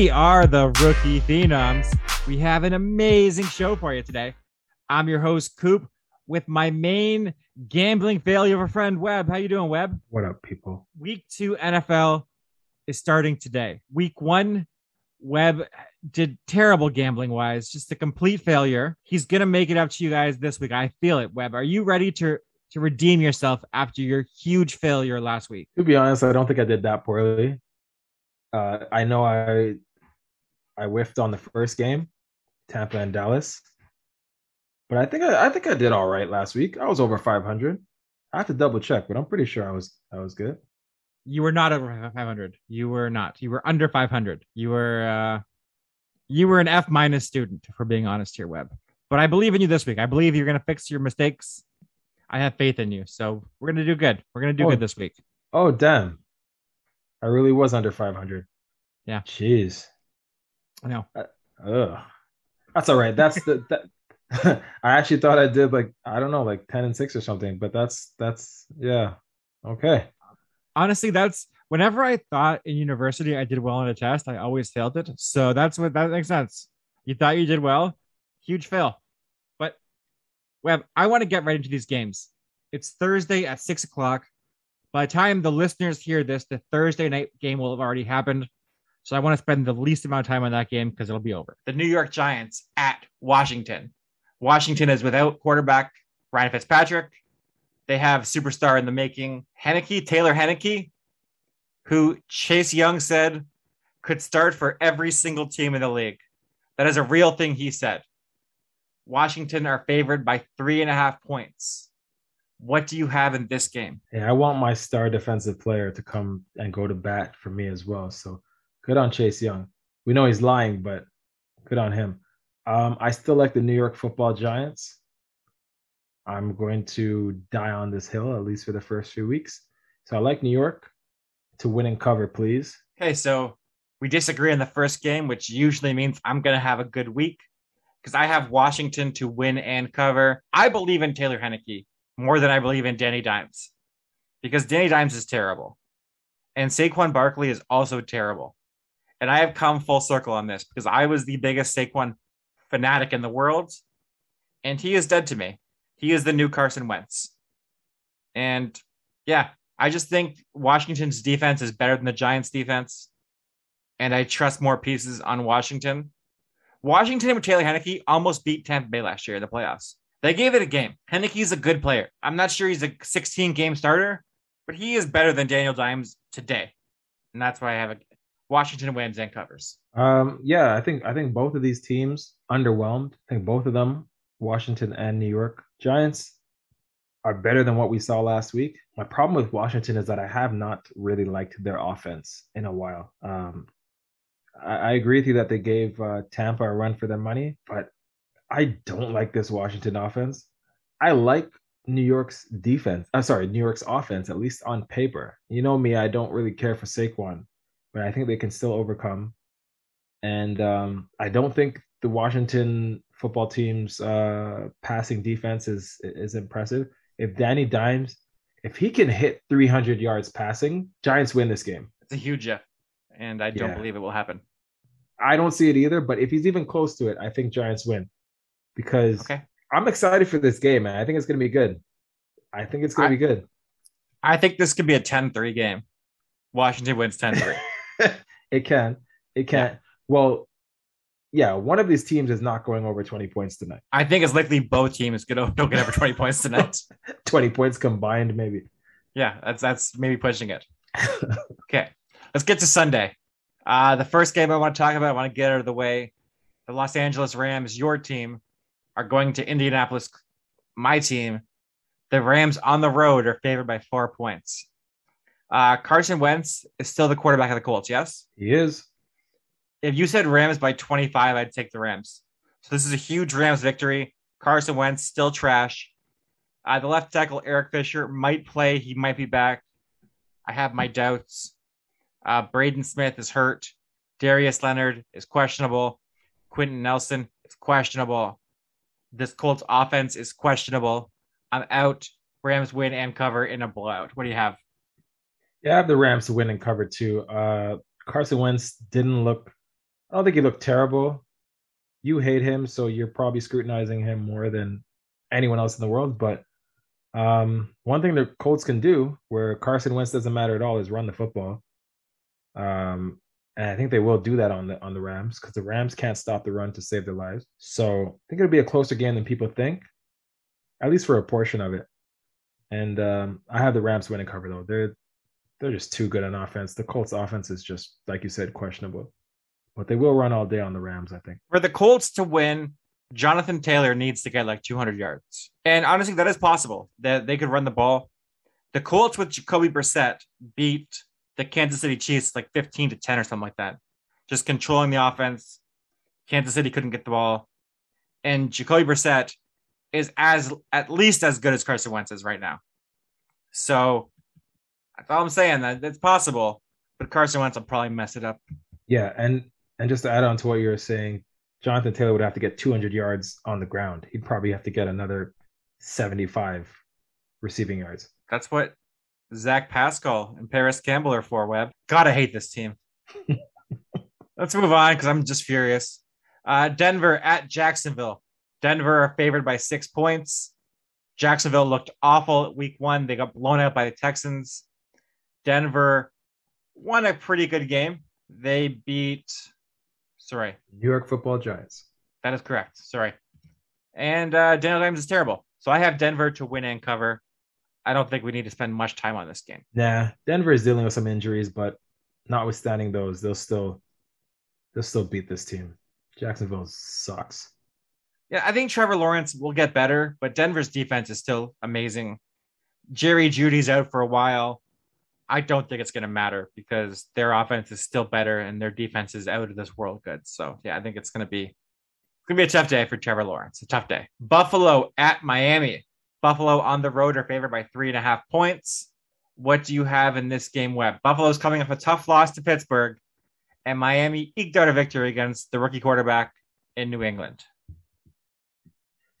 We are the Rookie Phenoms. We have an amazing show for you today. I'm your host, Coop, with my main gambling failure of a friend, Webb. How you doing, Webb? What up, people? Week two NFL is starting today. Week one, Webb did terrible gambling wise, just a complete failure. He's gonna make it up to you guys this week. I feel it, Webb. Are you ready to to redeem yourself after your huge failure last week? To be honest, I don't think I did that poorly. Uh, I know I I whiffed on the first game, Tampa and Dallas, but I think I, I think I did all right last week. I was over 500. I have to double check, but I'm pretty sure I was I was good. You were not over 500. You were not. You were under 500. You were uh, you were an F minus student, for being honest here, Webb. But I believe in you this week. I believe you're gonna fix your mistakes. I have faith in you. So we're gonna do good. We're gonna do Oh. good this week. Oh damn, I really was under 500. Yeah. Jeez. I know. Uh, ugh. That's all right. That's the that. I actually thought I did like I don't know like 10 and 6 or something, but that's that's yeah. Okay. Honestly, that's whenever I thought in university I did well on a test, I always failed it. So that's what that makes sense. You thought you did well, huge fail. But Webb, I want to get right into these games. It's Thursday at six o'clock. By the time the listeners hear this, the Thursday night game will have already happened. So I want to spend the least amount of time on that game because it'll be over. The New York Giants at Washington. Washington is without quarterback Ryan Fitzpatrick. They have superstar in the making, Heinicke, Taylor Heinicke, who Chase Young said could start for every single team in the league. That is a real thing he said. Washington are favored by three and a half points. What do you have in this game? Yeah, I want my star defensive player to come and go to bat for me as well. So good on Chase Young. We know he's lying, but good on him. Um, I still like the New York Football Giants. I'm going to die on this hill at least for the first few weeks. So I like New York to win and cover, please. Okay, so we disagree in the first game, which usually means I'm going to have a good week because I have Washington to win and cover. I believe in Taylor Heinicke more than I believe in Danny Dimes because Danny Dimes is terrible. And Saquon Barkley is also terrible. And I have come full circle on this because I was the biggest Saquon fanatic in the world. And he is dead to me. He is the new Carson Wentz. And yeah, I just think Washington's defense is better than the Giants' defense. And I trust more pieces on Washington. Washington with Taylor Heinicke almost beat Tampa Bay last year in the playoffs. They gave it a game. Heinicke's a good player. I'm not sure he's a 16 game starter, but he is better than Daniel Dimes today. And that's why I have a Washington wins and covers. Um, yeah, I think I think both of these teams underwhelmed. I think both of them, Washington and New York Giants, are better than what we saw last week. My problem with Washington is that I have not really liked their offense in a while. Um, I, I agree with you that they gave uh, Tampa a run for their money, but I don't like this Washington offense. I like New York's defense. I'm sorry, New York's offense, at least on paper. You know me, I don't really care for Saquon, but I think they can still overcome. And um, I don't think the Washington football team's uh, passing defense is is impressive. If Danny Dimes, if he can hit 300 yards passing, Giants win this game. It's a huge if, and I don't Yeah. believe it will happen. I don't see it either, but if he's even close to it, I think Giants win because Okay. I'm excited for this game, man. I think it's going to be good. I think it's going to be good. I think this could be a 10 3 game. Washington wins 10 3. it can. It can. Well, yeah, one of these teams is not going over 20 points tonight. I think it's likely both teams gonna don't get over 20 points tonight. 20 points combined, maybe. Yeah, that's that's maybe pushing it. Okay, let's get to Sunday. Uh, the first game I want to talk about, I want to get out of the way. The Los Angeles Rams, your team, are going to Indianapolis. My team, the Rams on the road are favored by four points. Uh, Carson Wentz is still the quarterback of the Colts. Yes. He is. If you said Rams by 25, I'd take the Rams. So this is a huge Rams victory. Carson Wentz still trash. Uh, the left tackle Eric Fisher might play. He might be back. I have my doubts. Uh, Braden Smith is hurt. Darius Leonard is questionable. Quenton Nelson is questionable. This Colts offense is questionable. I'm out. Rams win and cover in a blowout. What do you have? Yeah, I have the Rams to win and cover too. Uh, Carson Wentz didn't look I don't think he looked terrible. You hate him, so you're probably scrutinizing him more than anyone else in the world. But um, one thing the Colts can do, where Carson Wentz doesn't matter at all, is run the football. Um, and I think they will do that on the on the Rams because the Rams can't stop the run to save their lives. So I think it'll be a closer game than people think, at least for a portion of it. And um, I have the Rams winning cover though. They're they're just too good on offense. The Colts offense is just like you said, questionable. But they will run all day on the Rams, I think. For the Colts to win, Jonathan Taylor needs to get like 200 yards. And honestly, that is possible. That they could run the ball. The Colts with Jacoby Brissett beat the Kansas City Chiefs like 15 to 10 or something like that. Just controlling the offense. Kansas City couldn't get the ball. And Jacoby Brissett is as at least as good as Carson Wentz is right now. So that's all I'm saying. That it's possible, but Carson Wentz will probably mess it up. Yeah, and and just to add on to what you were saying, Jonathan Taylor would have to get 200 yards on the ground. He'd probably have to get another 75 receiving yards. That's what Zach Pascal and Parris Campbell are for, Webb. I hate this team. Let's move on because I'm just furious. Uh, Denver at Jacksonville. Denver are favored by six points. Jacksonville looked awful at week one. They got blown out by the Texans. Denver won a pretty good game. They beat, sorry, New York football giants. That is correct. Sorry. And uh, Daniel Dimes is terrible. So I have Denver to win and cover. I don't think we need to spend much time on this game. Nah, Denver is dealing with some injuries, but notwithstanding those, they'll still they'll still beat this team. Jacksonville sucks. Yeah, I think Trevor Lawrence will get better, but Denver's defense is still amazing. Jerry Jeudy's out for a while. I don't think it's going to matter because their offense is still better and their defense is out of this world good. So yeah, I think it's going to be it's going to be a tough day for Trevor Lawrence. A tough day. Buffalo at Miami. Buffalo on the road are favored by three and a half points. What do you have in this game, Webb? Buffalo's coming off a tough loss to Pittsburgh, and Miami eked out a victory against the rookie quarterback in New England.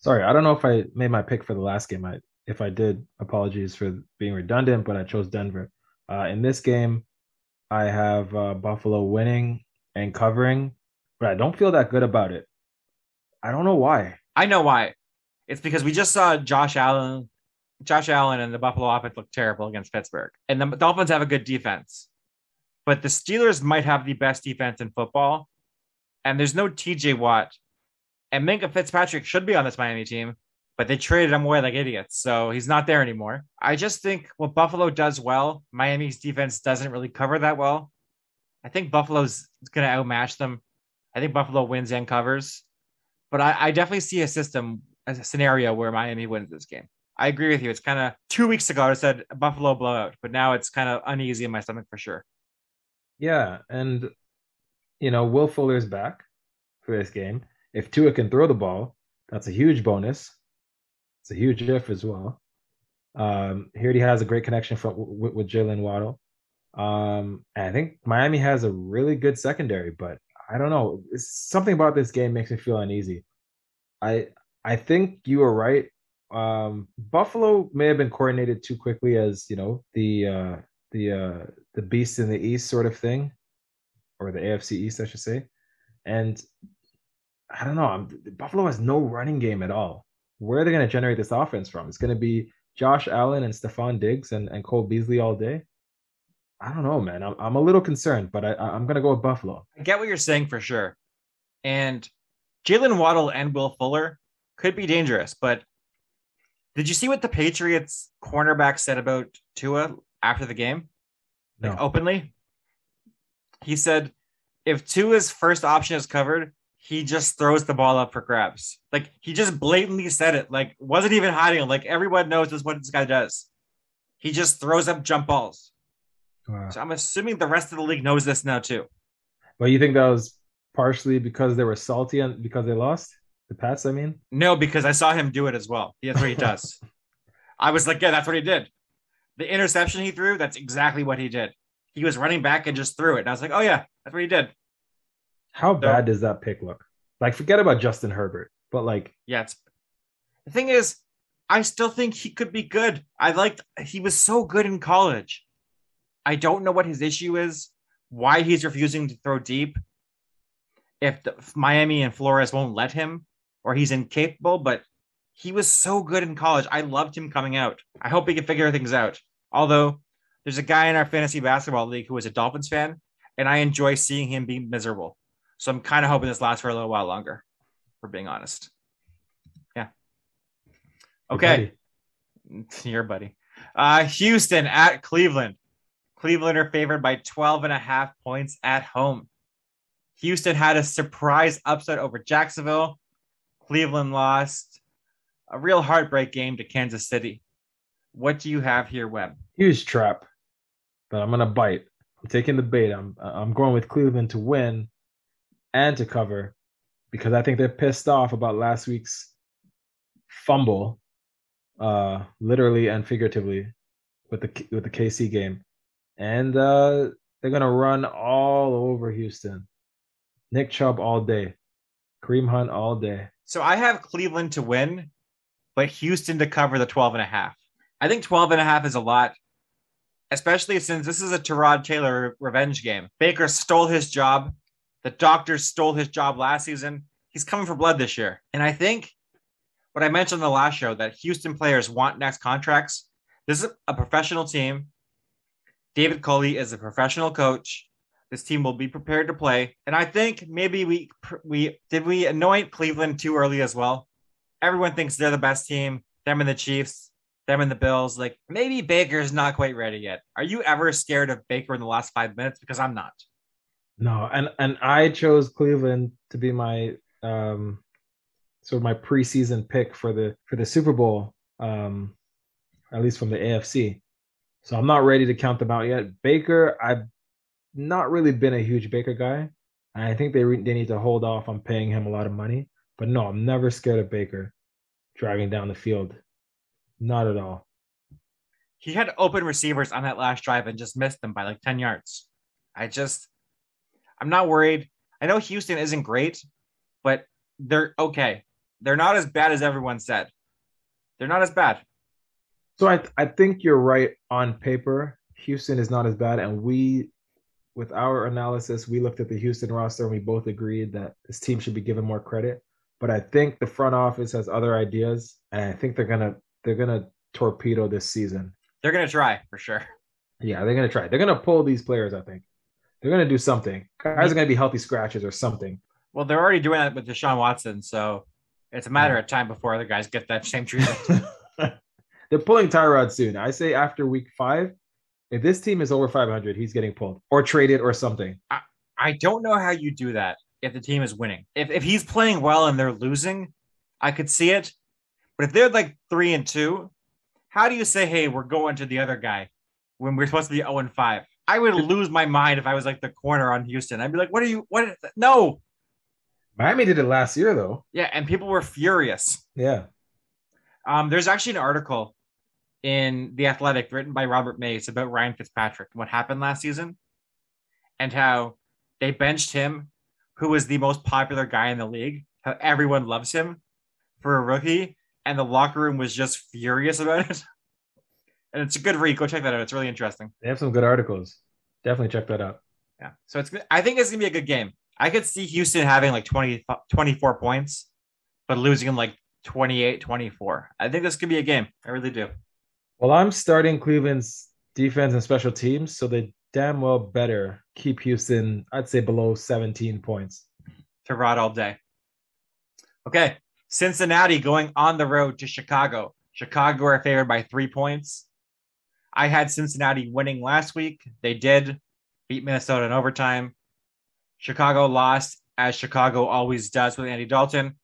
Sorry, I don't know if I made my pick for the last game. I if I did, apologies for being redundant, but I chose Denver. Uh, in this game, I have uh, Buffalo winning and covering, but I don't feel that good about it. I don't know why. I know why. It's because we just saw Josh Allen, Josh Allen and the Buffalo offense look terrible against Pittsburgh. And the Dolphins have a good defense. But the Steelers might have the best defense in football. And there's no TJ Watt. And Minkah Fitzpatrick should be on this Miami team, but they traded him away like idiots. So he's not there anymore. I just think what Buffalo does well, Miami's defense doesn't really cover that well. I think Buffalo's going to outmatch them. I think Buffalo wins and covers. But I, I definitely see a system a scenario where Miami wins this game. I agree with you. It's kind of two weeks ago I said Buffalo blowout, but now it's kind of uneasy in my stomach for sure. Yeah, and you know Will Fuller's back for this game. If Tua can throw the ball, that's a huge bonus. It's a huge if as well. Um, he already has a great connection from with, with Jaylen Waddle. Um, and I think Miami has a really good secondary, but I don't know. It's, something about this game makes me feel uneasy. I I think you are right. Um, Buffalo may have been coordinated too quickly as you know the uh, the uh, the beast in the East sort of thing, or the AFC East, I should say. And I don't know. I'm, Buffalo has no running game at all. Where are they going to generate this offense from? It's going to be Josh Allen and Stefon Diggs and, and Cole Beasley all day. I don't know, man. I'm, I'm a little concerned, but I, I'm going to go with Buffalo. I get what you're saying for sure. And Jaylen Waddle and Will Fuller could be dangerous. But did you see what the Patriots cornerback said about Tua after the game? No. Like openly? He said if Tua's first option is covered, he just throws the ball up for grabs. Like he just blatantly said it. Like wasn't even hiding. Like everyone knows this is what this guy does. He just throws up jump balls. Wow. So I'm assuming the rest of the league knows this now too. Well, you think that was partially because they were salty and because they lost? The Pats, I mean? No, because I saw him do it as well. That's what he does. I was like, yeah, that's what he did. The interception he threw, that's exactly what he did. He was running back and just threw it. And I was like, oh, yeah, that's what he did. How so, bad does that pick look? Like, forget about Justin Herbert, but like, yeah, it's the thing is, I still think he could be good. I liked, he was so good in college. I don't know what his issue is, why he's refusing to throw deep. if, the, if Miami and Flores won't let him or he's incapable, but he was so good in college. I loved him coming out. I hope he can figure things out. Although there's a guy in our fantasy basketball league who is a Dolphins fan, and I enjoy seeing him be miserable. So I'm kind of hoping this lasts for a little while longer, for being honest. Yeah. Okay. Your buddy. Uh, Houston at Cleveland. Cleveland are favored by 12 and a half points at home. Houston had a surprise upset over Jacksonville. Cleveland lost a real heartbreak game to Kansas City. What do you have here, Webb? Huge trap, but I'm gonna bite. I'm taking the bait. I'm I'm going with Cleveland to win and to cover because I think they're pissed off about last week's fumble, uh, literally and figuratively, with the with the KC game, and uh, they're gonna run all over Houston. Nick Chubb all day, Kareem Hunt all day. So I have Cleveland to win, but Houston to cover the 12 and a half. I think 12 and a half is a lot, especially since this is a Tyrod Taylor revenge game. Baker stole his job. The doctors stole his job last season. He's coming for blood this year. And I think what I mentioned in the last show that Houston players want next contracts. This is a professional team. David Culley is a professional coach. This team will be prepared to play. And I think maybe we we did we anoint Cleveland too early as well. Everyone thinks they're the best team. Them and the Chiefs, them and the Bills. Like maybe Baker's not quite ready yet. Are you ever scared of Baker in the last five minutes? Because I'm not. No, and and I chose Cleveland to be my um sort of my preseason pick for the for the Super Bowl, um, at least from the AFC. So I'm not ready to count them out yet. Baker, I've not really been a huge Baker guy. I think they re- they need to hold off on paying him a lot of money. But no, I'm never scared of Baker driving down the field. Not at all. He had open receivers on that last drive and just missed them by like 10 yards. I just I'm not worried. I know Houston isn't great, but they're okay. They're not as bad as everyone said. They're not as bad. So I I think you're right on paper. Houston is not as bad, and we, with our analysis, we looked at the Houston roster and we both agreed that this team should be given more credit. But I think the front office has other ideas, and I think they're gonna they're gonna torpedo this season. They're gonna try for sure. Yeah, they're gonna try. They're gonna pull these players. I think they're gonna do something. Guys are gonna be healthy scratches or something. Well, they're already doing that with Deshaun Watson, so it's a matter of time before other guys get that same treatment. they're pulling Tyrod soon. I say after week five, if this team is over 500, he's getting pulled or traded or something. I, I don't know how you do that if the team is winning. If, if he's playing well and they're losing, I could see it. But if they're like three and two, how do you say, hey, we're going to the other guy when we're supposed to be 0 and 5? I would lose my mind if I was like the corner on Houston. I'd be like, what are you, what? No. Miami did it last year, though. Yeah. And people were furious. Yeah. Um, there's actually an article in The Athletic written by Robert Mays about Ryan Fitzpatrick, and what happened last season, and how they benched him, who was the most popular guy in the league, how everyone loves him for a rookie, and the locker room was just furious about it. and it's a good read. Go check that out. It's really interesting. They have some good articles. Definitely check that out. Yeah. So it's I think it's gonna be a good game. I could see Houston having like 20, 24 points, but losing in like 28, 24. I think this could be a game. I really do. Well, I'm starting Cleveland's defense and special teams, so they damn well better keep Houston, I'd say, below 17 points. Tyrod all day. Okay. Cincinnati going on the road to Chicago. Chicago are favored by three points. I had Cincinnati winning last week. They did beat Minnesota in overtime. Chicago lost, as Chicago always does with Andy Dalton.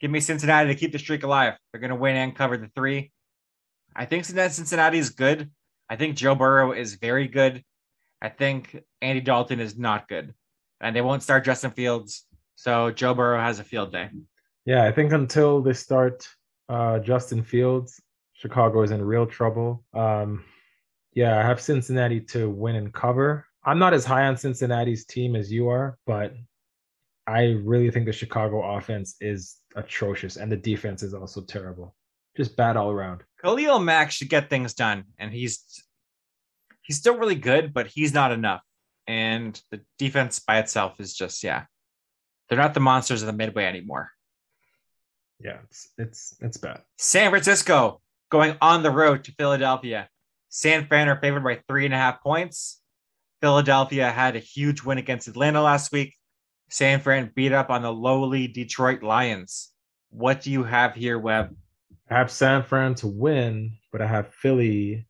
Give me Cincinnati to keep the streak alive. They're going to win and cover the three. I think Cincinnati is good. I think Joe Burrow is very good. I think Andy Dalton is not good. And they won't start Justin Fields. So Joe Burrow has a field day. Yeah, I think until they start uh, Justin Fields, Chicago is in real trouble. Um, yeah, I have Cincinnati to win and cover. I'm not as high on Cincinnati's team as you are, but I really think the Chicago offense is atrocious and the defense is also terrible. Just bad all around. Khalil Mack should get things done, and he's he's still really good, but he's not enough. And the defense by itself is just yeah, They're not the monsters of the midway anymore. Yeah, it's it's it's bad. San Francisco going on the road to Philadelphia. San Fran are favored by three and a half points. Philadelphia had a huge win against Atlanta last week. San Fran beat up on the lowly Detroit Lions. What do you have here, Webb? I have San Fran to win, but I have Philly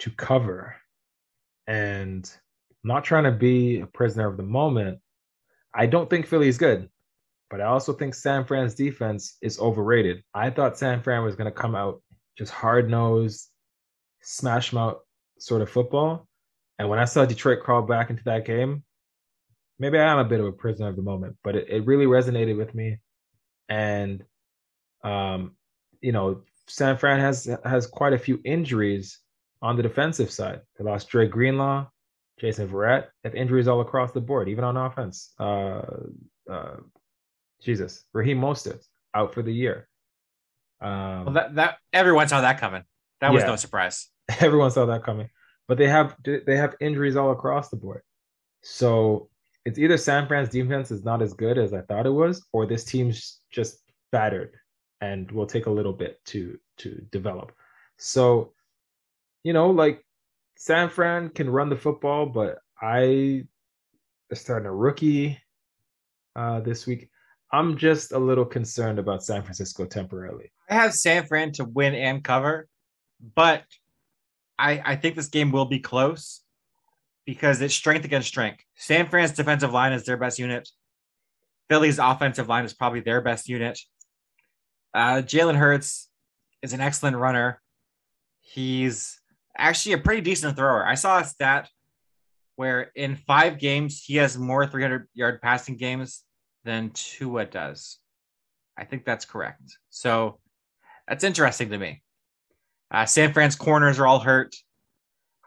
to cover. And I'm not trying to be a prisoner of the moment. I don't think Philly is good, but I also think San Fran's defense is overrated. I thought San Fran was going to come out just hard nosed, smash mouth sort of football. And when I saw Detroit crawl back into that game, maybe I am a bit of a prisoner of the moment, but it, it really resonated with me. And um, you know, San Fran has has quite a few injuries on the defensive side. They lost Dre Greenlaw, Jason Verrett, have injuries all across the board, even on offense. Uh, uh, Jesus, Raheem Mostert out for the year. Um, well, that that everyone saw that coming. That was yeah, no surprise. Everyone saw that coming, but they have they have injuries all across the board. So it's either San Fran's defense is not as good as I thought it was, or this team's just battered and will take a little bit to to develop. So, you know, like San Fran can run the football, but I starting a rookie uh, this week. I'm just a little concerned about San Francisco temporarily. I have San Fran to win and cover, but I I think this game will be close because it's strength against strength. San Fran's defensive line is their best unit. Philly's offensive line is probably their best unit. Uh, Jalen Hurts is an excellent runner. He's actually a pretty decent thrower. I saw a stat where in five games he has more 300 yard passing games than Tua does. I think that's correct. So that's interesting to me. Uh, San Fran's corners are all hurt.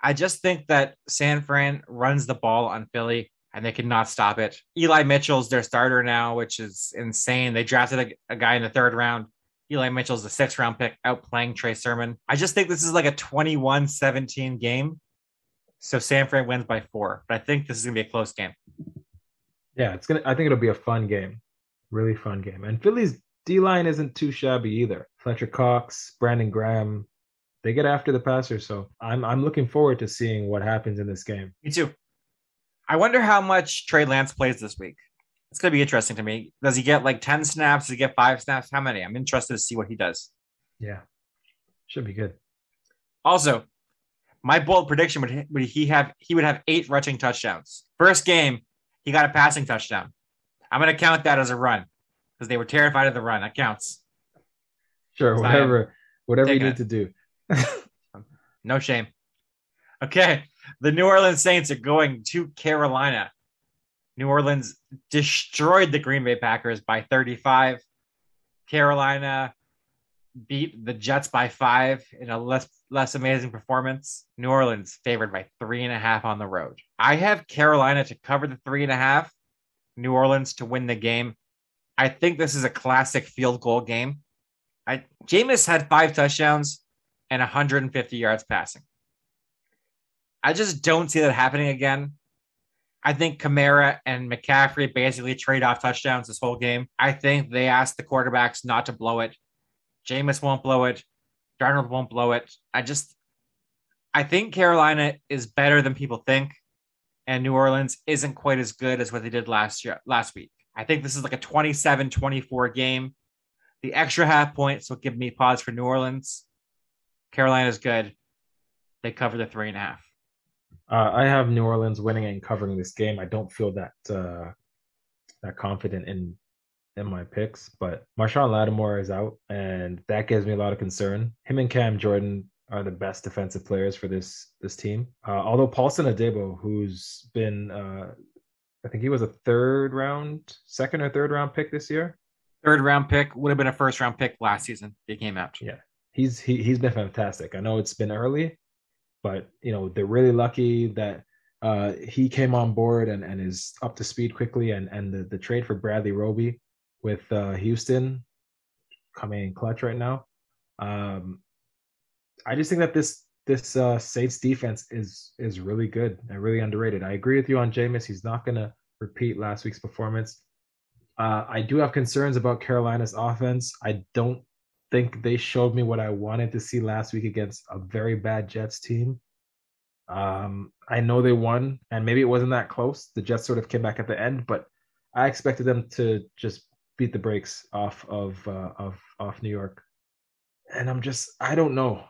I just think that San Fran runs the ball on Philly and they cannot stop it. Eli Mitchell's their starter now, which is insane. They drafted a, a guy in the third round Eli Mitchell's the sixth round pick, outplaying Trey Sermon. I just think this is like a 21 17 game. So San Fran wins by four, but I think this is going to be a close game. Yeah, it's to, I think it'll be a fun game. Really fun game. And Philly's D line isn't too shabby either. Fletcher Cox, Brandon Graham, they get after the passer. So I'm, I'm looking forward to seeing what happens in this game. Me too. I wonder how much Trey Lance plays this week it's going to be interesting to me. Does he get like 10 snaps? Does he get five snaps? How many? I'm interested to see what he does. Yeah. Should be good. Also, my bold prediction would, would he have he would have eight rushing touchdowns. First game, he got a passing touchdown. I'm going to count that as a run because they were terrified of the run. That counts. Sure, so whatever, whatever you need it. to do. no shame. Okay, the New Orleans Saints are going to Carolina. New Orleans destroyed the Green Bay Packers by 35. Carolina beat the Jets by five in a less less amazing performance. New Orleans favored by three and a half on the road. I have Carolina to cover the three and a half. New Orleans to win the game. I think this is a classic field goal game. I Jameis had five touchdowns and 150 yards passing. I just don't see that happening again. I think Kamara and McCaffrey basically trade off touchdowns this whole game. I think they asked the quarterbacks not to blow it. Jameis won't blow it. Darnold won't blow it. I just, I think Carolina is better than people think, and New Orleans isn't quite as good as what they did last year, last week. I think this is like a 27 24 game. The extra half points will give me pause for New Orleans. Carolina's good. They cover the three and a half. Uh, I have New Orleans winning and covering this game. I don't feel that uh, that confident in in my picks, but Marshon Lattimore is out, and that gives me a lot of concern. Him and Cam Jordan are the best defensive players for this this team. Uh, although Paulson Adebo, who's been, uh, I think he was a third round, second or third round pick this year. Third round pick would have been a first round pick last season. He came out. Yeah, he's he, he's been fantastic. I know it's been early, but you know they're really lucky that uh, he came on board and, and is up to speed quickly. And and the, the trade for Bradley Roby with uh, Houston coming in clutch right now. Um, I just think that this this uh, Saints defense is is really good and really underrated. I agree with you on Jameis. He's not gonna repeat last week's performance. Uh, I do have concerns about Carolina's offense. I don't think they showed me what I wanted to see last week against a very bad Jets team. Um, I know they won, and maybe it wasn't that close. The Jets sort of came back at the end, but I expected them to just beat the brakes off of uh, of off New York. And I'm just I don't know.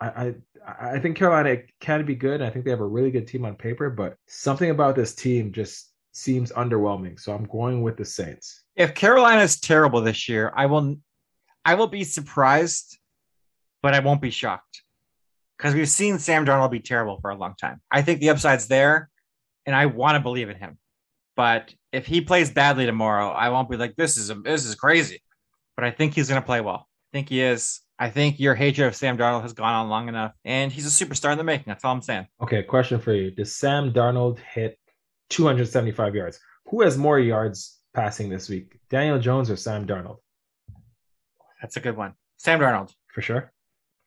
I, I I think Carolina can be good. I think they have a really good team on paper, but something about this team just seems underwhelming. So I'm going with the Saints. If Carolina is terrible this year, I will I will be surprised, but I won't be shocked because we've seen Sam Darnold be terrible for a long time. I think the upside's there, and I want to believe in him. But if he plays badly tomorrow, I won't be like this is a, this is crazy. But I think he's going to play well. I think he is. I think your hatred of Sam Darnold has gone on long enough, and he's a superstar in the making. That's all I'm saying. Okay, question for you: Does Sam Darnold hit 275 yards? Who has more yards passing this week, Daniel Jones or Sam Darnold? That's a good one. Sam Darnold. For sure.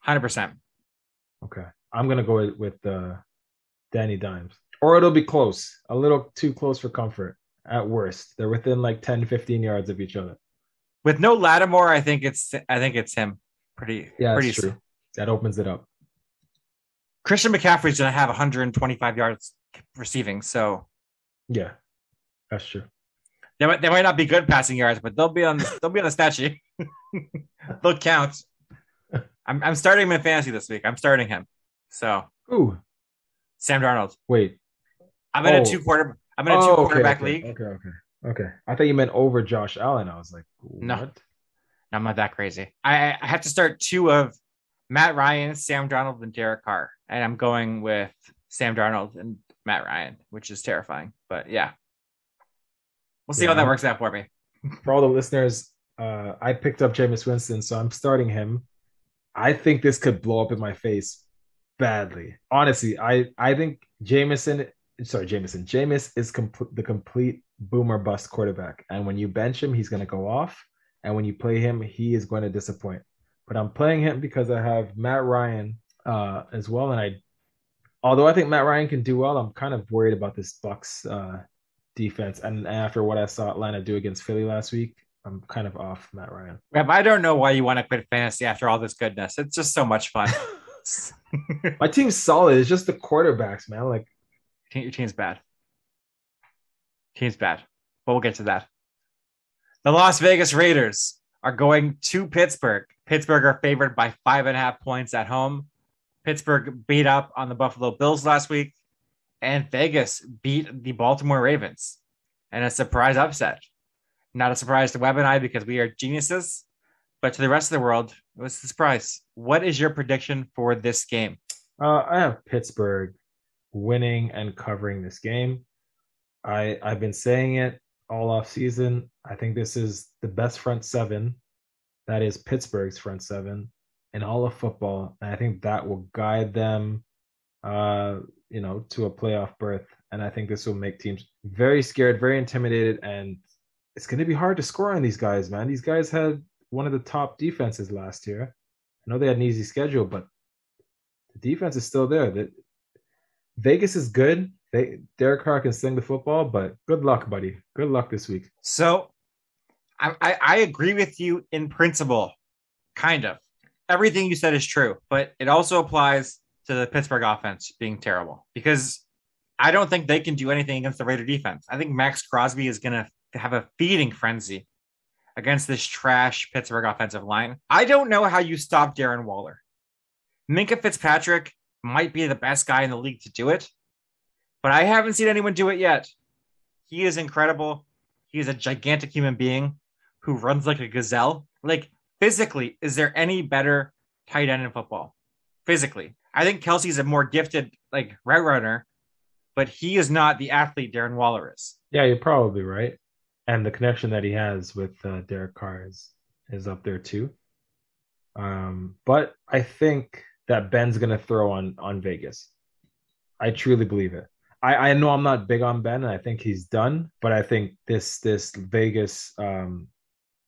100%. Okay. I'm going to go with, with uh, Danny Dimes. Or it'll be close, a little too close for comfort at worst. They're within like 10, 15 yards of each other. With no Lattimore, I think it's I think it's him. Pretty yeah, pretty true. That opens it up. Christian McCaffrey's gonna have 125 yards receiving, so yeah, that's true. They might, they might not be good passing yards, but they'll be on they'll be on the stat sheet. they'll count. I'm I'm starting him in fantasy this week. I'm starting him. So Ooh. Sam Darnold. Wait. I'm in oh. a two quarter I'm in a two oh, quarterback okay, league. Okay, okay. Okay. I thought you meant over Josh Allen. I was like, what? No. I'm not that crazy. I, I have to start two of Matt Ryan, Sam Darnold, and Derek Carr. And I'm going with Sam Darnold and Matt Ryan, which is terrifying. But yeah. We'll see yeah. how that works out for me. for all the listeners, uh, I picked up Jameis Winston, so I'm starting him. I think this could blow up in my face badly. Honestly, I I think Jameson, sorry, Jameson, Jameis is comp- the complete boomer bust quarterback, and when you bench him, he's going to go off, and when you play him, he is going to disappoint. But I'm playing him because I have Matt Ryan uh, as well, and I, although I think Matt Ryan can do well, I'm kind of worried about this Bucs uh, defense, and after what I saw Atlanta do against Philly last week, I'm kind of off Matt Ryan. I don't know why you want to quit fantasy after all this goodness. It's just so much fun. My team's solid. It's just the quarterbacks, man. Like your team's bad. Team's bad. But we'll get to that. The Las Vegas Raiders are going to Pittsburgh. Pittsburgh are favored by five and a half points at home. Pittsburgh beat up on the Buffalo Bills last week, and Vegas beat the Baltimore Ravens. And a surprise upset. Not a surprise to Webb and I because we are geniuses, but to the rest of the world, it was a surprise. What is your prediction for this game? Uh, I have Pittsburgh winning and covering this game. I I've been saying it all off season. I think this is the best front seven. That is Pittsburgh's front seven in all of football, and I think that will guide them, uh, you know, to a playoff berth. And I think this will make teams very scared, very intimidated, and it's going to be hard to score on these guys, man. These guys had one of the top defenses last year. I know they had an easy schedule, but the defense is still there. That Vegas is good. They Derek Carr can sling the football, but good luck, buddy. Good luck this week. So, I, I, I agree with you in principle, kind of. Everything you said is true, but it also applies to the Pittsburgh offense being terrible because I don't think they can do anything against the Raider defense. I think Maxx Crosby is going to have a feeding frenzy against this trash Pittsburgh offensive line. I don't know how you stop Darren Waller. Minkah Fitzpatrick might be the best guy in the league to do it, but I haven't seen anyone do it yet. He is incredible. He is a gigantic human being who runs like a gazelle. Like physically, is there any better tight end in football? Physically, I think Kelce's a more gifted like route runner, but he is not the athlete Darren Waller is. Yeah, you're probably right and the connection that he has with uh, Derek Carr is, is up there too. Um, but I think that Ben's gonna throw on on Vegas. I truly believe it. I, I know I'm not big on Ben, and I think he's done, but I think this this Vegas um,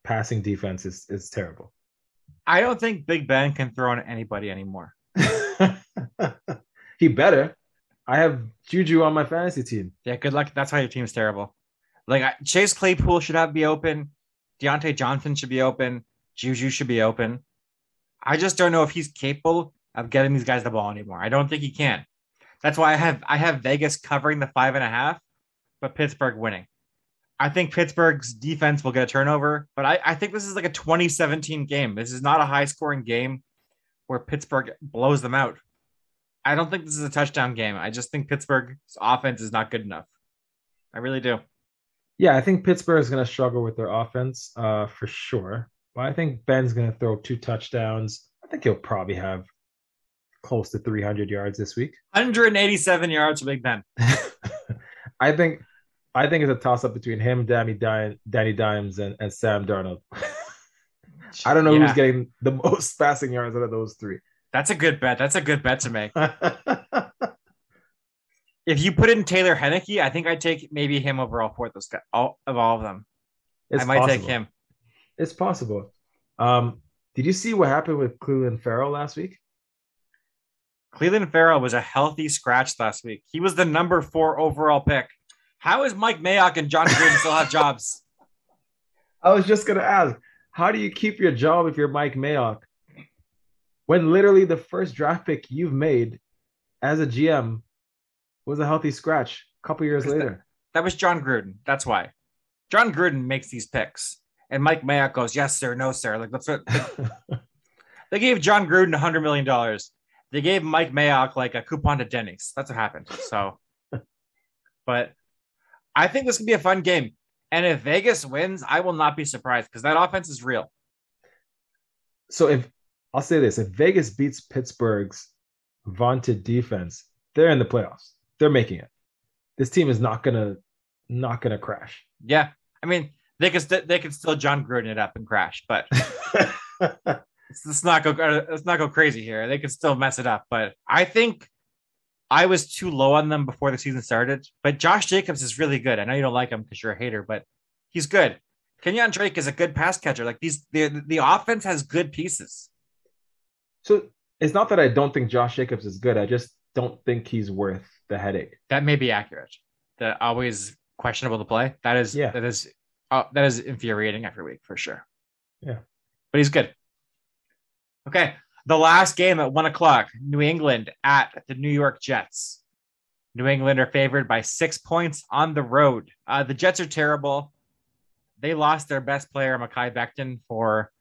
passing defense is is terrible. I don't think Big Ben can throw on anybody anymore. he better. I have Juju on my fantasy team. Yeah, good luck. That's why your team's terrible. Like I, Chase Claypool should not be open. Diontae Johnson should be open. Juju should be open. I just don't know if he's capable of getting these guys the ball anymore. I don't think he can. That's why I have I have Vegas covering the five and a half, but Pittsburgh winning. I think Pittsburgh's defense will get a turnover, but I, I think this is like a 2017 game. This is not a high scoring game where Pittsburgh blows them out. I don't think this is a touchdown game. I just think Pittsburgh's offense is not good enough. I really do. Yeah, I think Pittsburgh is going to struggle with their offense uh, for sure. But I think Ben's going to throw two touchdowns. I think he'll probably have close to 300 yards this week. 187 yards for Big Ben. I think I think it's a toss up between him, Danny, Di- Danny Dimes, and, and Sam Darnold. I don't know yeah. who's getting the most passing yards out of those three. That's a good bet. That's a good bet to make. if you put in Taylor Heinicke, I think I'd take maybe him over all four of those all of all of them. It's I might possible. take him. It's possible. Um, did you see what happened with Clelin Ferrell last week? Clelin Ferrell was a healthy scratch last week. He was the number four overall pick. How is Mike Mayock and Jon Gruden still have jobs? I was just gonna ask, how do you keep your job if you're Mike Mayock? When literally the first draft pick you've made as a GM was a healthy scratch a couple years later. That, that was Jon Gruden. That's why. Jon Gruden makes these picks. And Mike Mayock goes, Yes, sir, no, sir. Like that's what they gave Jon Gruden a hundred million dollars. They gave Mike Mayock like a coupon to Denny's. That's what happened. So but I think this can be a fun game. And if Vegas wins, I will not be surprised because that offense is real. So if I'll say this, if Vegas beats Pittsburgh's vaunted defense, they're in the playoffs. They're making it. This team is not gonna not gonna crash. Yeah. I mean, they could st- they could still Jon Gruden it up and crash, but let's not go let's not go crazy here. They could still mess it up, but I think I was too low on them before the season started, but Josh Jacobs is really good. I know you don't like him because you're a hater, but he's good. Kenyon Drake is a good pass catcher. Like these, the the offense has good pieces. So it's not that I don't think Josh Jacobs is good. I just don't think he's worth the headache. That may be accurate. The always questionable to play. That is yeah. That is uh, that is infuriating every week for sure. Yeah, but he's good. Okay, the last game at one o'clock, New England at the New York Jets. New England are favored by six points on the road. Uh, the Jets are terrible. They lost their best player, Mekhi Becton, for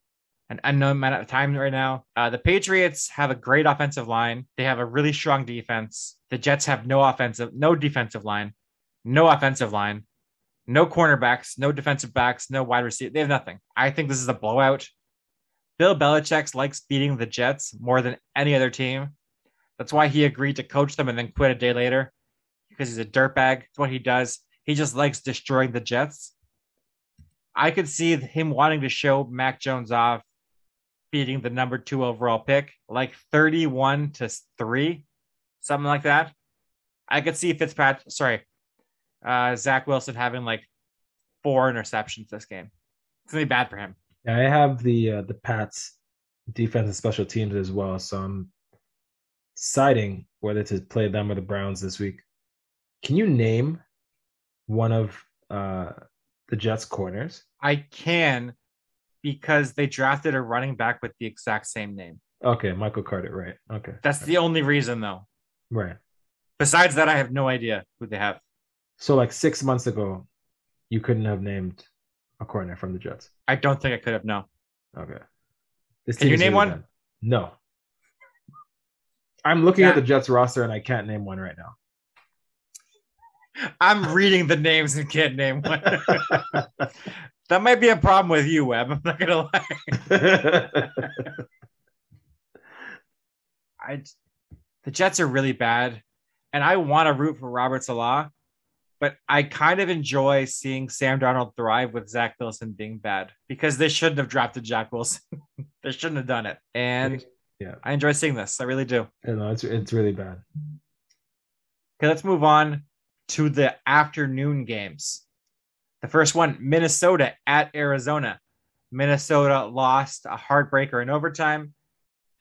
an unknown amount of time right now. Uh, the Patriots have a great offensive line. They have a really strong defense. The Jets have no offensive, no defensive line, no offensive line, no cornerbacks, no defensive backs, no wide receiver. They have nothing. I think this is a blowout. Bill Belichick likes beating the Jets more than any other team. That's why he agreed to coach them and then quit a day later because he's a dirtbag. What he does. He just likes destroying the Jets. I could see him wanting to show Mac Jones off, beating the number two overall pick, like 31 to 3, something like that. I could see Fitzpatrick, sorry, uh, Zach Wilson having like four interceptions this game. It's going to be bad for him. Yeah, I have the uh, the Pats defense and special teams as well, so I'm deciding whether to play them or the Browns this week. Can you name one of uh, the Jets corners? I can because they drafted a running back with the exact same name. Okay, Michael Carter, right. Okay. That's the only reason though. Right. Besides that, I have no idea who they have. So like six months ago, you couldn't have named a corner from the Jets? I don't think I could have. No. Okay. This Can you name one? Bad. No. I'm looking yeah. at the Jets roster and I can't name one right now. I'm reading the names and can't name one. that might be a problem with you, Webb. I'm not gonna lie. I, the Jets are really bad, and I want to root for Robert Saleh, but I kind of enjoy seeing Sam Darnold thrive with Zach Wilson being bad because they shouldn't have drafted Jack Wilson. they shouldn't have done it. And yeah, I enjoy seeing this. I really do. Yeah, uh, no, it's it's really bad. Okay, let's move on to the afternoon games. The first one, Minnesota at Arizona. Minnesota lost a heartbreaker in overtime.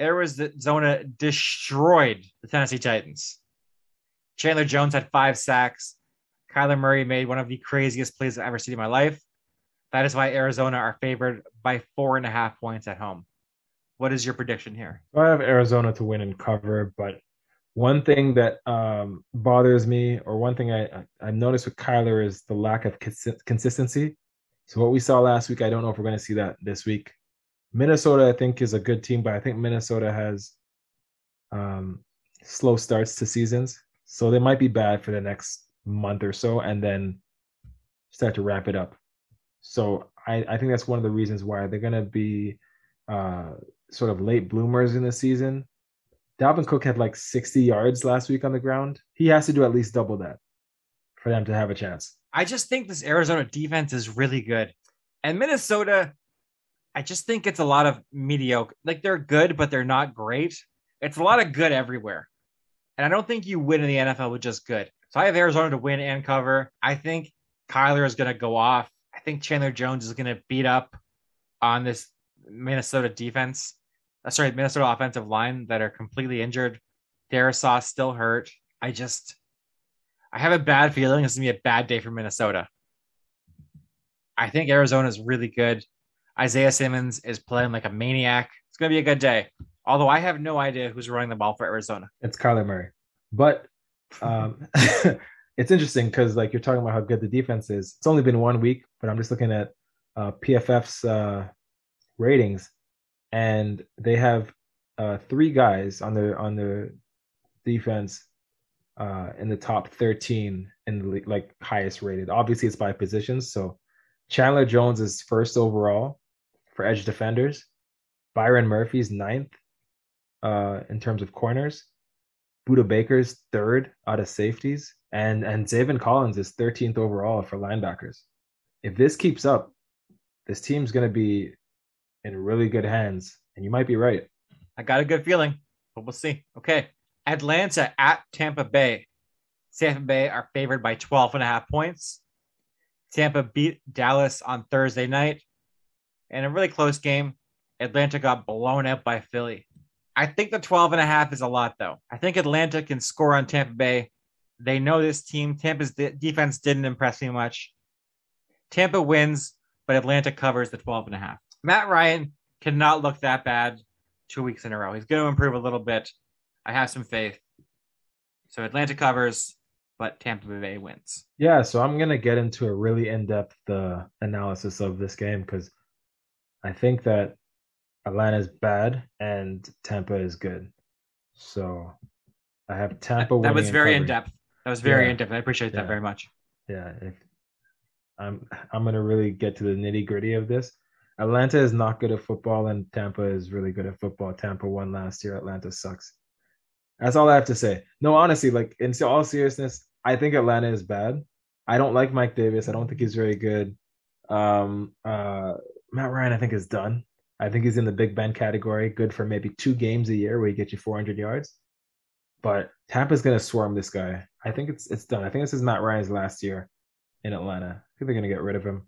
Arizona destroyed the Tennessee Titans. Chandler Jones had five sacks. Kyler Murray made one of the craziest plays I've ever seen in my life. That is why Arizona are favored by four and a half points at home. What is your prediction here? I have Arizona to win and cover, but one thing that um, bothers me, or one thing I, I noticed with Kyler is the lack of cons- consistency. So what we saw last week, I don't know if we're going to see that this week. Minnesota, I think, is a good team, but I think Minnesota has um, slow starts to seasons, so they might be bad for the next month or so, and then start to wrap it up. So I, I think that's one of the reasons why they're going to be uh, sort of late bloomers in the season Dalvin Cook had like 60 yards last week on the ground. He has to do at least double that for them to have a chance. I just think this Arizona defense is really good. And Minnesota, I just think it's a lot of mediocre. Like they're good, but they're not great. It's a lot of good everywhere. And I don't think you win in the NFL with just good. So I have Arizona to win and cover. I think Kyler is going to go off. I think Chandler Jones is going to beat up on this Minnesota defense uh, sorry, Minnesota offensive line that are completely injured. Darrisaw still hurt. I just, I have a bad feeling this is gonna be a bad day for Minnesota. I think Arizona is really good. Isaiah Simmons is playing like a maniac. It's gonna be a good day. Although I have no idea who's running the ball for Arizona. It's Kyler Murray, but um, it's interesting because like you're talking about how good the defense is. It's only been one week, but I'm just looking at uh, PFF's uh, ratings and they have uh, three guys on their on their defense uh, in the top 13 in the like highest rated. Obviously, it's by positions. So Chandler Jones is first overall for edge defenders. Byron Murphy's ninth uh, in terms of corners. Budda Baker's third out of safeties, and and Zaven Collins is 13th overall for linebackers. If this keeps up, this team's going to be in really good hands, and you might be right. I got a good feeling, but we'll see. Okay. Atlanta at Tampa Bay. Tampa Bay are favored by 12 and a half points. Tampa beat Dallas on Thursday night. In a really close game, Atlanta got blown out by Philly. I think the 12 and a half is a lot, though. I think Atlanta can score on Tampa Bay. They know this team. Tampa's defense didn't impress me much. Tampa wins, but Atlanta covers the 12 and a half. Matt Ryan cannot look that bad two weeks in a row. He's going to improve a little bit. I have some faith. So Atlanta covers, but Tampa Bay wins. Yeah, so I'm gonna get into a really in-depth uh, analysis of this game because I think that Atlanta is bad and Tampa is good. So I have Tampa. That, that was very in depth. That was very yeah. in depth. I appreciate that very much. Yeah, if I'm I'm gonna really get to the nitty gritty of this. Atlanta is not good at football, and Tampa is really good at football. Tampa won last year. Atlanta sucks. That's all I have to say. No, honestly, like in all seriousness, I think Atlanta is bad. I don't like Mike Davis. I don't think he's very good. Um, uh, Matt Ryan, I think, is done. I think he's in the Big Ben category, good for maybe two games a year where he gets you 400 yards. But Tampa's going to swarm this guy. I think it's it's done. I think this is Matt Ryan's last year in Atlanta. I think they're going to get rid of him.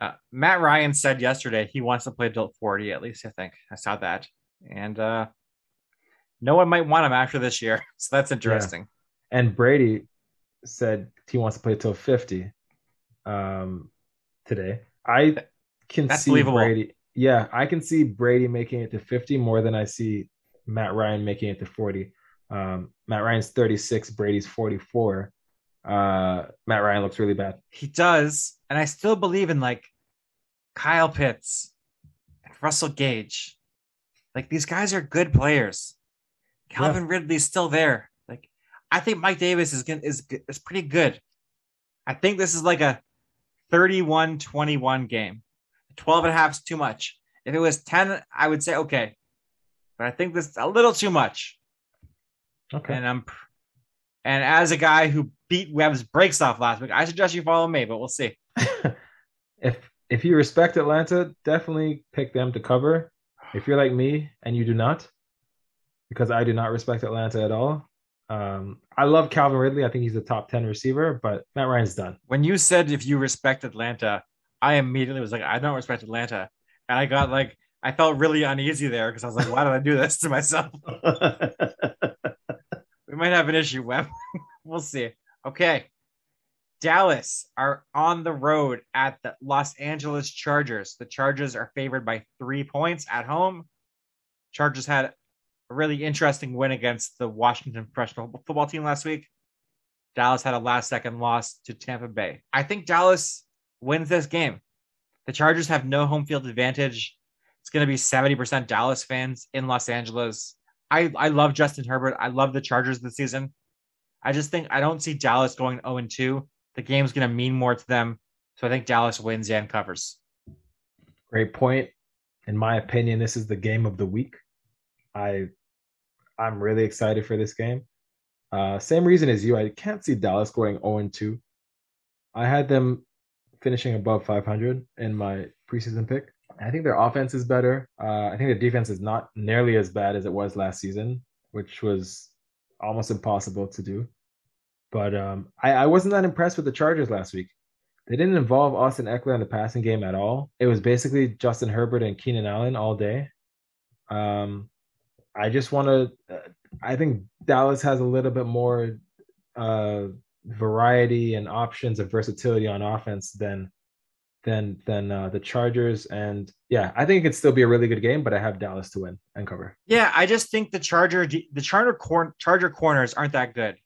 Uh, Matt Ryan said yesterday he wants to play till 40, at least I think. I saw that. And uh, no one might want him after this year. So that's interesting. Yeah. And Brady said he wants to play till 50 um, today. I can that's see believable. Brady. Yeah, I can see Brady making it to 50 more than I see Matt Ryan making it to 40. Um, Matt Ryan's 36, Brady's 44 uh, Matt Ryan looks really bad. He does, and I still believe in like Kyle Pitts and Russell Gage. Like these guys are good players. Calvin yeah. Ridley's still there. Like I think Mike Davis is gonna, is is pretty good. I think this is like a 31-21 game. 12 and a half is too much. If it was 10, I would say okay. But I think this is a little too much. Okay. And I'm and as a guy who beat Webb's breaks off last week, I suggest you follow me, but we'll see. if if you respect Atlanta, definitely pick them to cover. If you're like me and you do not, because I do not respect Atlanta at all. Um, I love Calvin Ridley. I think he's a top 10 receiver, but Matt Ryan's done. When you said if you respect Atlanta, I immediately was like, I don't respect Atlanta. And I got like, I felt really uneasy there because I was like, why did I do this to myself? we might have an issue, Webb. we'll see. Okay. Dallas are on the road at the Los Angeles Chargers. The Chargers are favored by three points at home. Chargers had a really interesting win against the Washington professional football team last week. Dallas had a last second loss to Tampa Bay. I think Dallas wins this game. The Chargers have no home field advantage. It's going to be 70% Dallas fans in Los Angeles. I, I love Justin Herbert. I love the Chargers this season. I just think I don't see Dallas going 0 2. The game's going to mean more to them. So I think Dallas wins and covers. Great point. In my opinion, this is the game of the week. I I'm really excited for this game. Uh, same reason as you. I can't see Dallas going 0 2. I had them finishing above 500 in my preseason pick. I think their offense is better. Uh, I think their defense is not nearly as bad as it was last season, which was almost impossible to do. But um, I, I wasn't that impressed with the Chargers last week. They didn't involve Austin Ekeler in the passing game at all. It was basically Justin Herbert and Keenan Allen all day. Um, I just want to. Uh, I think Dallas has a little bit more uh, variety and options of versatility on offense than than than uh, the Chargers. And yeah, I think it could still be a really good game, but I have Dallas to win and cover. Yeah, I just think the Charger the Charger cor- Charger corners aren't that good.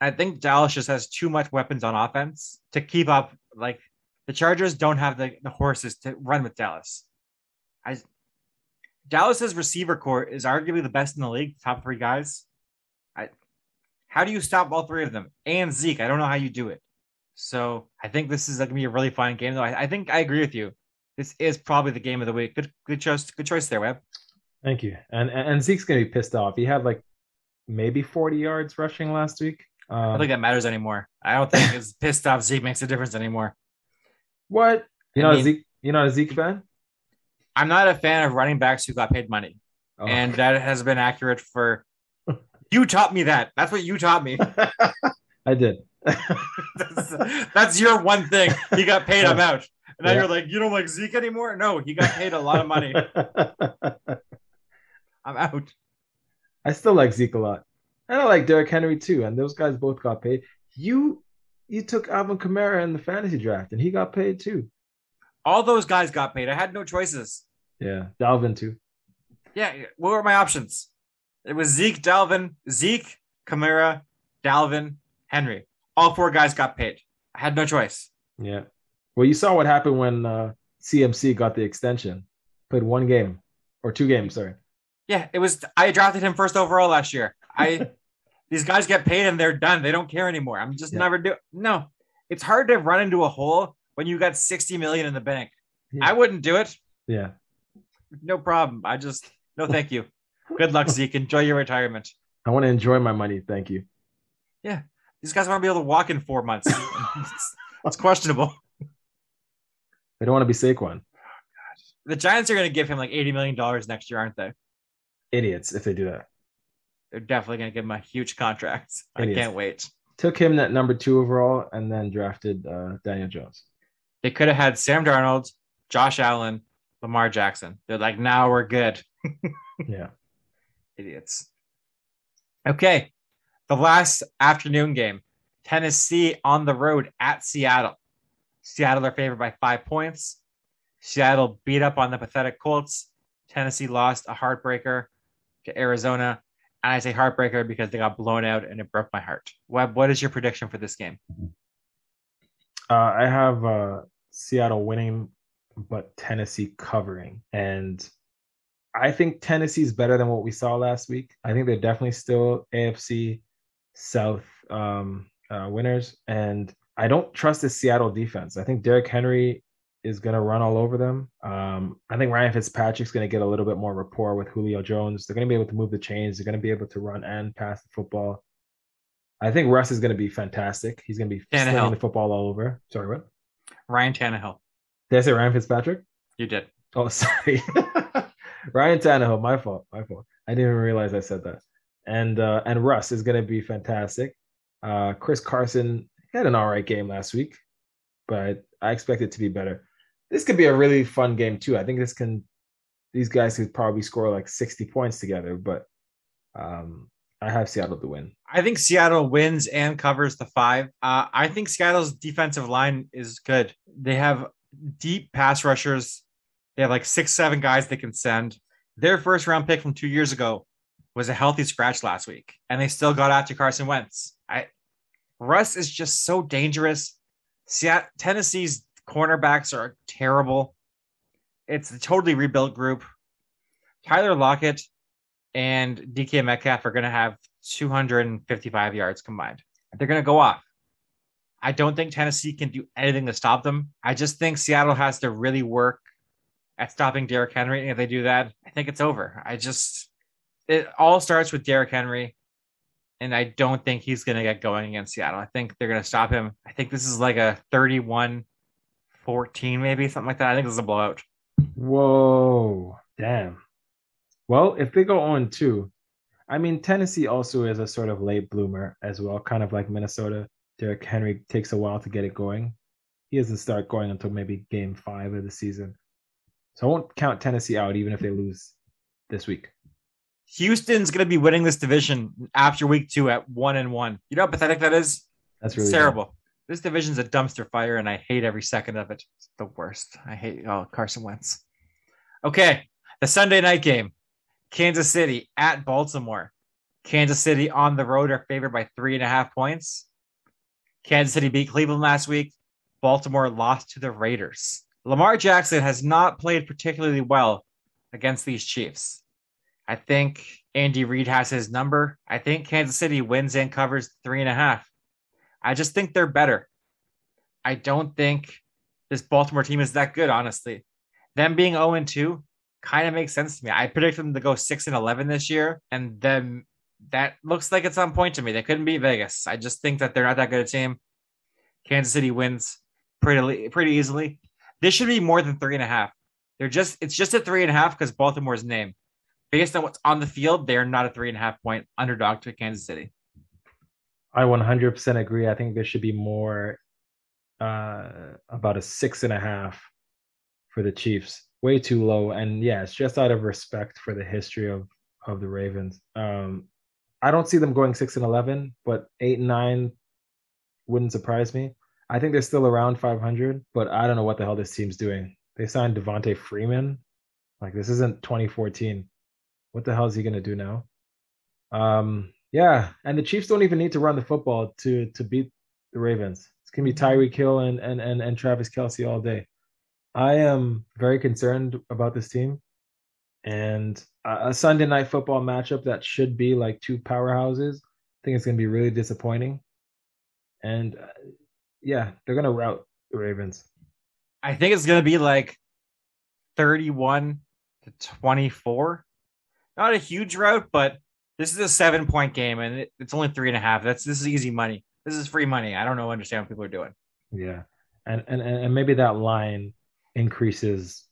I think Dallas just has too much weapons on offense to keep up. Like the Chargers don't have the, the horses to run with Dallas. I Dallas's receiver core is arguably the best in the league, top three guys. How do you stop all three of them? And Zeke, I don't know how you do it. So I think this is gonna be a really fun game, though. I, I, think I agree with you. This is probably the game of the week. Good, good choice. Good choice there, Webb. Thank you. And and Zeke's gonna be pissed off. He had like maybe 40 yards rushing last week. Um, I don't think that matters anymore. I don't think it's pissed off Zeke makes a difference anymore. What? You know, Zeke. You not a Zeke fan? I'm not a fan of running backs who got paid money, oh. and that has been accurate for. You taught me that. That's what you taught me. I did that's, that's, your one thing. He got paid. I'm out. And now yeah. you're like, you don't like Zeke anymore? No, he got paid a lot of money. I'm out. I still like Zeke a lot. And I like Derrick Henry too. And those guys both got paid. You you took Alvin Kamara in the fantasy draft, and he got paid too. All those guys got paid. I had no choices. Yeah, Dalvin too. Yeah, what were my options? It was Zeke, Dalvin, Zeke, Kamara, Dalvin, Henry all four guys got paid. I had no choice. Yeah. Well, you saw what happened when uh, CMC got the extension. Played one game or two games, sorry. Yeah, it was. I drafted him first overall last year. I these guys get paid and they're done. They don't care anymore. I'm just yeah. never do. No, it's hard to run into a hole when you got 60 million in the bank. Yeah. I wouldn't do it. Yeah. No problem. I just no, thank you. Good luck, Zeke. Enjoy your retirement. I want to enjoy my money. Thank you. Yeah. These guys want to be able to walk in four months. it's, it's, questionable. They don't want to be Saquon. The Giants are going to give him like eighty million dollars next year, aren't they? Idiots if they do that. They're definitely going to give him a huge contract. Idiots. I can't wait. Took him at number two overall, and then drafted uh, Daniel Jones. They could have had Sam Darnold, Josh Allen, Lamar Jackson. They're like, now we're good. yeah. Idiots. Okay the last afternoon game, Tennessee on the road at Seattle. Seattle are favored by five points. Seattle beat up on the pathetic Colts. Tennessee lost a heartbreaker to Arizona. And I say heartbreaker because they got blown out and it broke my heart. Webb, what is your prediction for this game? Uh, I have uh, Seattle winning, but Tennessee covering. And I think Tennessee's better than what we saw last week. I think they're definitely still AFC South um, uh, winners. And I don't trust the Seattle defense. I think Derrick Henry is going to run all over them. Um, I think Ryan Fitzpatrick's going to get a little bit more rapport with Julio Jones. They're going to be able to move the chains. They're going to be able to run and pass the football. I think Russ is going to be fantastic. He's going to be Tannehill. slinging the football all over. Sorry, what? Ryan Tannehill. Did I say Ryan Fitzpatrick? You did. Oh, sorry. Ryan Tannehill. My fault. My fault. I didn't even realize I said that and uh, and Russ is going to be fantastic. Uh, Chris Carson had an all right game last week, but I expect it to be better. This could be a really fun game too. I think this can these guys could probably score like 60 points together, but um, I have Seattle to win. I think Seattle wins and covers the five. Uh, I think Seattle's defensive line is good. They have deep pass rushers. They have like six, seven guys they can send. Their first round pick from two years ago was a healthy scratch last week, and they still got after Carson Wentz. I Russ is just so dangerous. Seattle, Tennessee's cornerbacks are terrible. It's a totally rebuilt group. Tyler Lockett and DK Metcalf are going to have 255 yards combined. They're going to go off. I don't think Tennessee can do anything to stop them. I just think Seattle has to really work at stopping Derrick Henry. And if they do that, I think it's over. I just, it all starts with Derrick Henry. And I don't think he's going to get going against Seattle. I think they're going to stop him. I think this is like a 31 14, maybe something like that. I think this is a blowout. Whoa. Damn. Well, if they go on 2, I mean, Tennessee also is a sort of late bloomer as well, kind of like Minnesota. Derrick Henry takes a while to get it going. He doesn't start going until maybe game five of the season. So I won't count Tennessee out even if they lose this week. Houston's going to be winning this division after week two at one and one. You know how pathetic that is? That's really it's terrible. This division's a dumpster fire, and I hate every second of it. It's the worst. I hate oh Carson Wentz. Okay, the Sunday night game, Kansas City at Baltimore. Kansas City on the road are favored by three and a half points. Kansas City beat Cleveland last week. Baltimore lost to the Raiders. Lamar Jackson has not played particularly well against these Chiefs. I think Andy Reid has his number. I think Kansas City wins and covers three and a half. I just think they're better. I don't think this Baltimore team is that good, honestly. Them being 0 2 kind of makes sense to me. I predict them to go 6 and 11 this year, and then that looks like it's on point to me. They couldn't beat Vegas. I just think that they're not that good a team. Kansas City wins pretty pretty easily. This should be more than three and a half. They're just it's just a three and a half because Baltimore's name. Based on what's on the field, they are not a three and a half point underdog to Kansas City. I 100% agree. I think there should be more, uh, about a six and a half for the Chiefs. Way too low, and yeah, it's just out of respect for the history of of the Ravens. Um, I don't see them going six and eleven, but eight and nine wouldn't surprise me. I think they're still around 500, but I don't know what the hell this team's doing. They signed Devonta Freeman. Like this isn't 2014. What the hell is he gonna do now? Um, yeah, and the Chiefs don't even need to run the football to to beat the Ravens. It's gonna be mm-hmm. Tyreek Hill and and and and Travis Kelce all day. I am very concerned about this team, and a Sunday night football matchup that should be like two powerhouses. I think it's gonna be really disappointing. And uh, yeah, they're gonna rout the Ravens. I think it's gonna be like 31 to 24. Not a huge rout, but this is a seven point game and it, it's only three and a half. That's this is easy money. This is free money. I don't know understand what people are doing. Yeah. And and and maybe that line increases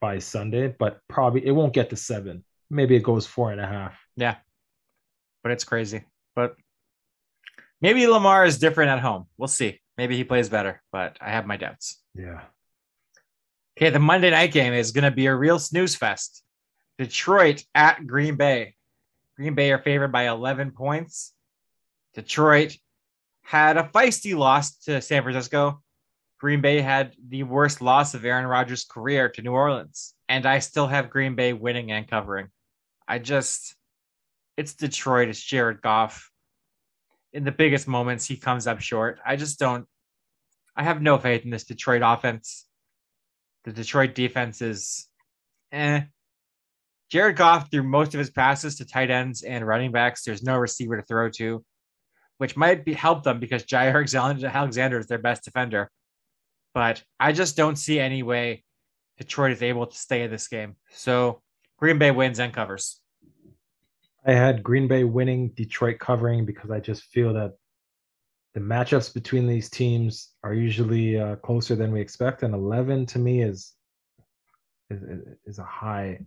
by Sunday, but probably it won't get to seven. Maybe it goes four and a half. Yeah. But it's crazy. But maybe Lamar is different at home. We'll see. Maybe he plays better, but I have my doubts. Yeah. Okay, the Monday night game is going to be a real snooze fest. Detroit at Green Bay. Green Bay are favored by 11 points. Detroit had a feisty loss to San Francisco. Green Bay had the worst loss of Aaron Rodgers' career to New Orleans. And I still have Green Bay winning and covering. I just, it's Detroit, it's Jared Goff in the biggest moments he comes up short. I just don't I have no faith in this Detroit offense. The Detroit defense is eh. Jared Goff threw most of his passes to tight ends and running backs. There's no receiver to throw to, which might be help them because Jaire Alexander is their best defender. But I just don't see any way Detroit is able to stay in this game. So Green Bay wins and covers. I had Green Bay winning, Detroit covering because I just feel that the matchups between these teams are usually uh, closer than we expect, and 11 to me is is, is a high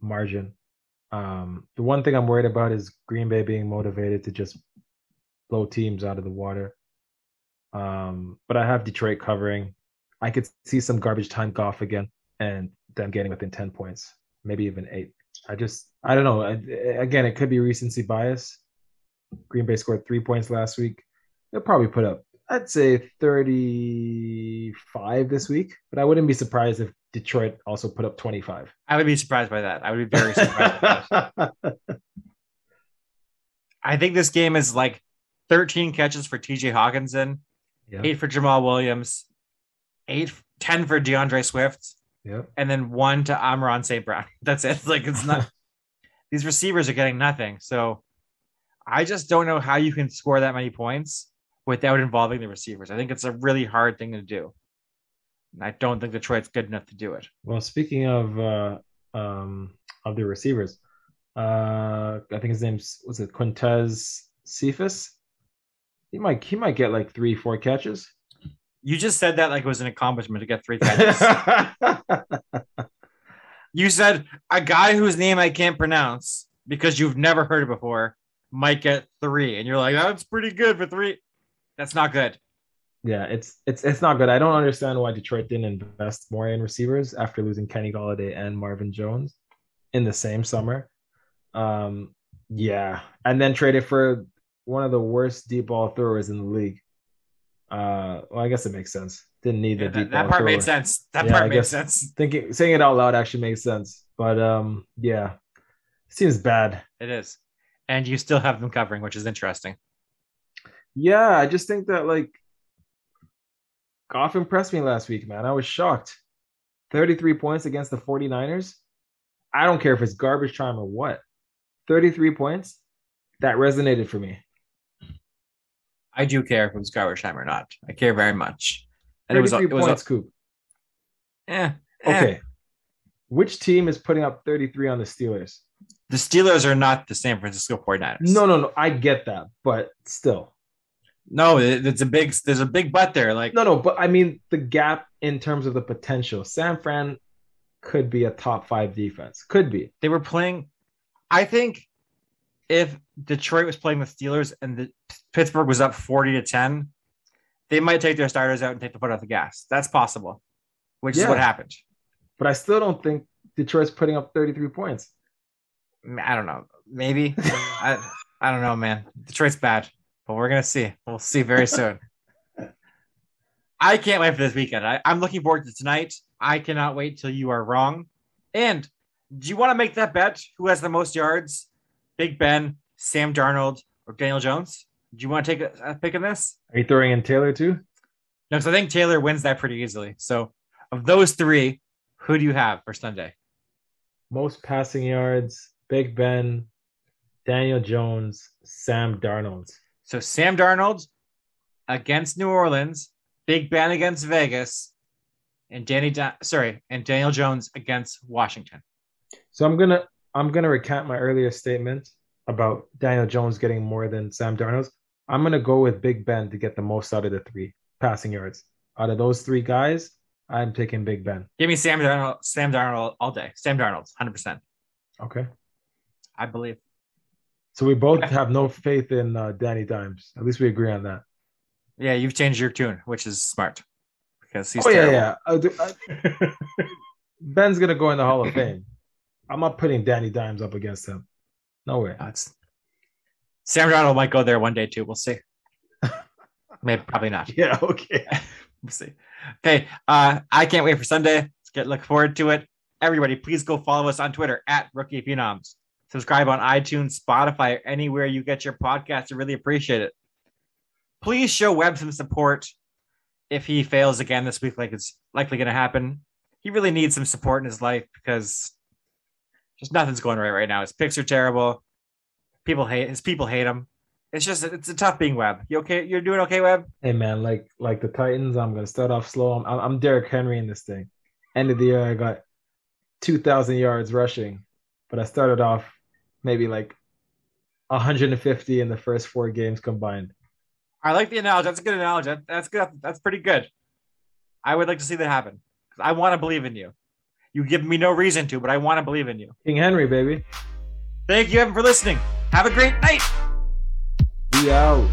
margin. Um, the one thing I'm worried about is Green Bay being motivated to just blow teams out of the water. Um, but I have Detroit covering. I could see some garbage time Goff again, and them getting within 10 points, maybe even eight. I just I don't know. Again, it could be recency bias, Green Bay scored three points last week. They'll probably put up, I'd say, 35 this week, but I wouldn't be surprised if Detroit also put up 25. I would be surprised by that. I would be very surprised. I think this game is like 13 catches for TJ Hockenson, yeah. eight for Jamaal Williams, eight, 10 for D'Andre Swift, Yeah. and then one to Amon-Ra St. Brown. That's it. It's Like it's not these receivers are getting nothing. So I just don't know how you can score that many points without involving the receivers. I think it's a really hard thing to do. And I don't think Detroit's good enough to do it. Well, speaking of uh, um, of the receivers, uh, I think his name's was it Quintez Cephus. He might he might get like three four catches. You just said that like it was an accomplishment to get three catches. you said a guy whose name I can't pronounce because you've never heard it before might get three, and you're like, that's pretty good for three. That's not good. yeah, it's it's it's not good. I don't understand why Detroit didn't invest more in receivers after losing Kenny Golladay and Marvin Jones in the same summer. Um, yeah, and then traded for one of the worst deep ball throwers in the league. Uh, well, I guess it makes sense. Didn't need Yeah, the that, deep that ball part thrower. made sense. That Yeah, I part made sense. Thinking saying it out loud actually makes sense. But um, yeah, seems bad. It is. And you still have them covering, which is interesting. Yeah, I just think that like Goff impressed me last week, man. I was shocked. 33 points against the 49ers. I don't care if it's garbage time or what. 33 points. That resonated for me. I do care if it was garbage time or not. I care very much. And it was, 33 it was points, Coop. eh, eh. Okay. Which team is putting up 33 on the Steelers? The Steelers are not the San Francisco 49ers. No, no, no. I get that, but still. No, it's a big there's a big butt there. Like No, no, but I mean the gap in terms of the potential. San Fran could be a top five defense. Could be. they were playing I think if Detroit was playing the Steelers and the Pittsburgh was up 40 to 10, they might take their starters out and take the foot off the gas. That's possible. Which is what happened. But I still don't think Detroit's putting up 33 points. I don't know. Maybe. I I don't know, man. Detroit's bad, but we're gonna see. We'll see very soon. I can't wait for this weekend. I, I'm looking forward to tonight. I cannot wait till you are wrong. And do you want to make that bet? Who has the most yards? Big Ben, Sam Darnold, or Daniel Jones? Do you want to take a, a pick in this? Are you throwing in Taylor too? No, because I think Taylor wins that pretty easily. So, of those three, who do you have for Sunday? Most passing yards, Big Ben, Daniel Jones, Sam Darnold. So Sam Darnold against New Orleans, Big Ben against Vegas, and Danny da- sorry, and Daniel Jones against Washington. So I'm gonna I'm gonna recant my earlier statement about Daniel Jones getting more than Sam Darnold. I'm gonna go with Big Ben to get the most out of the three passing yards. Out of those three guys, I'm picking Big Ben. Give me Sam Darnold, Sam Darnold all day. Sam Darnold, 100%. Okay. I believe. So we both have no faith in uh, Danny Dimes. At least we agree on that. Yeah, you've changed your tune, which is smart because he's oh terrible. yeah, yeah. Uh, do- uh, Ben's gonna go in the Hall of Fame. I'm not putting Danny Dimes up against him. No way. No, Sam Darnold might go there one day too. We'll see. Maybe probably not. Yeah. Okay. We'll see. Okay. Uh, I can't wait for Sunday. Let's get look forward to it. Everybody, please go follow us on Twitter at Rookie Phenoms. Subscribe on iTunes, Spotify, or anywhere you get your podcast. I really appreciate it. Please show Webb some support if he fails again this week, like it's likely going to happen. He really needs some support in his life because just nothing's going right right now. His picks are terrible. People hate his people hate him. It's just it's a tough being Webb. You okay? You're doing okay, Webb? Hey man, like like the Titans, I'm gonna start off slow. I'm I'm Derrick Henry in this thing. End of the year, I got two thousand yards rushing, but I started off maybe like 150 in the first four games combined. I like the analogy. That's a good analogy. That's good. That's pretty good. I would like to see that happen. I want to believe in you. You give me no reason to, but I want to believe in you. King Henry, baby, Thank you, Evan, for listening. Have a great night. be out.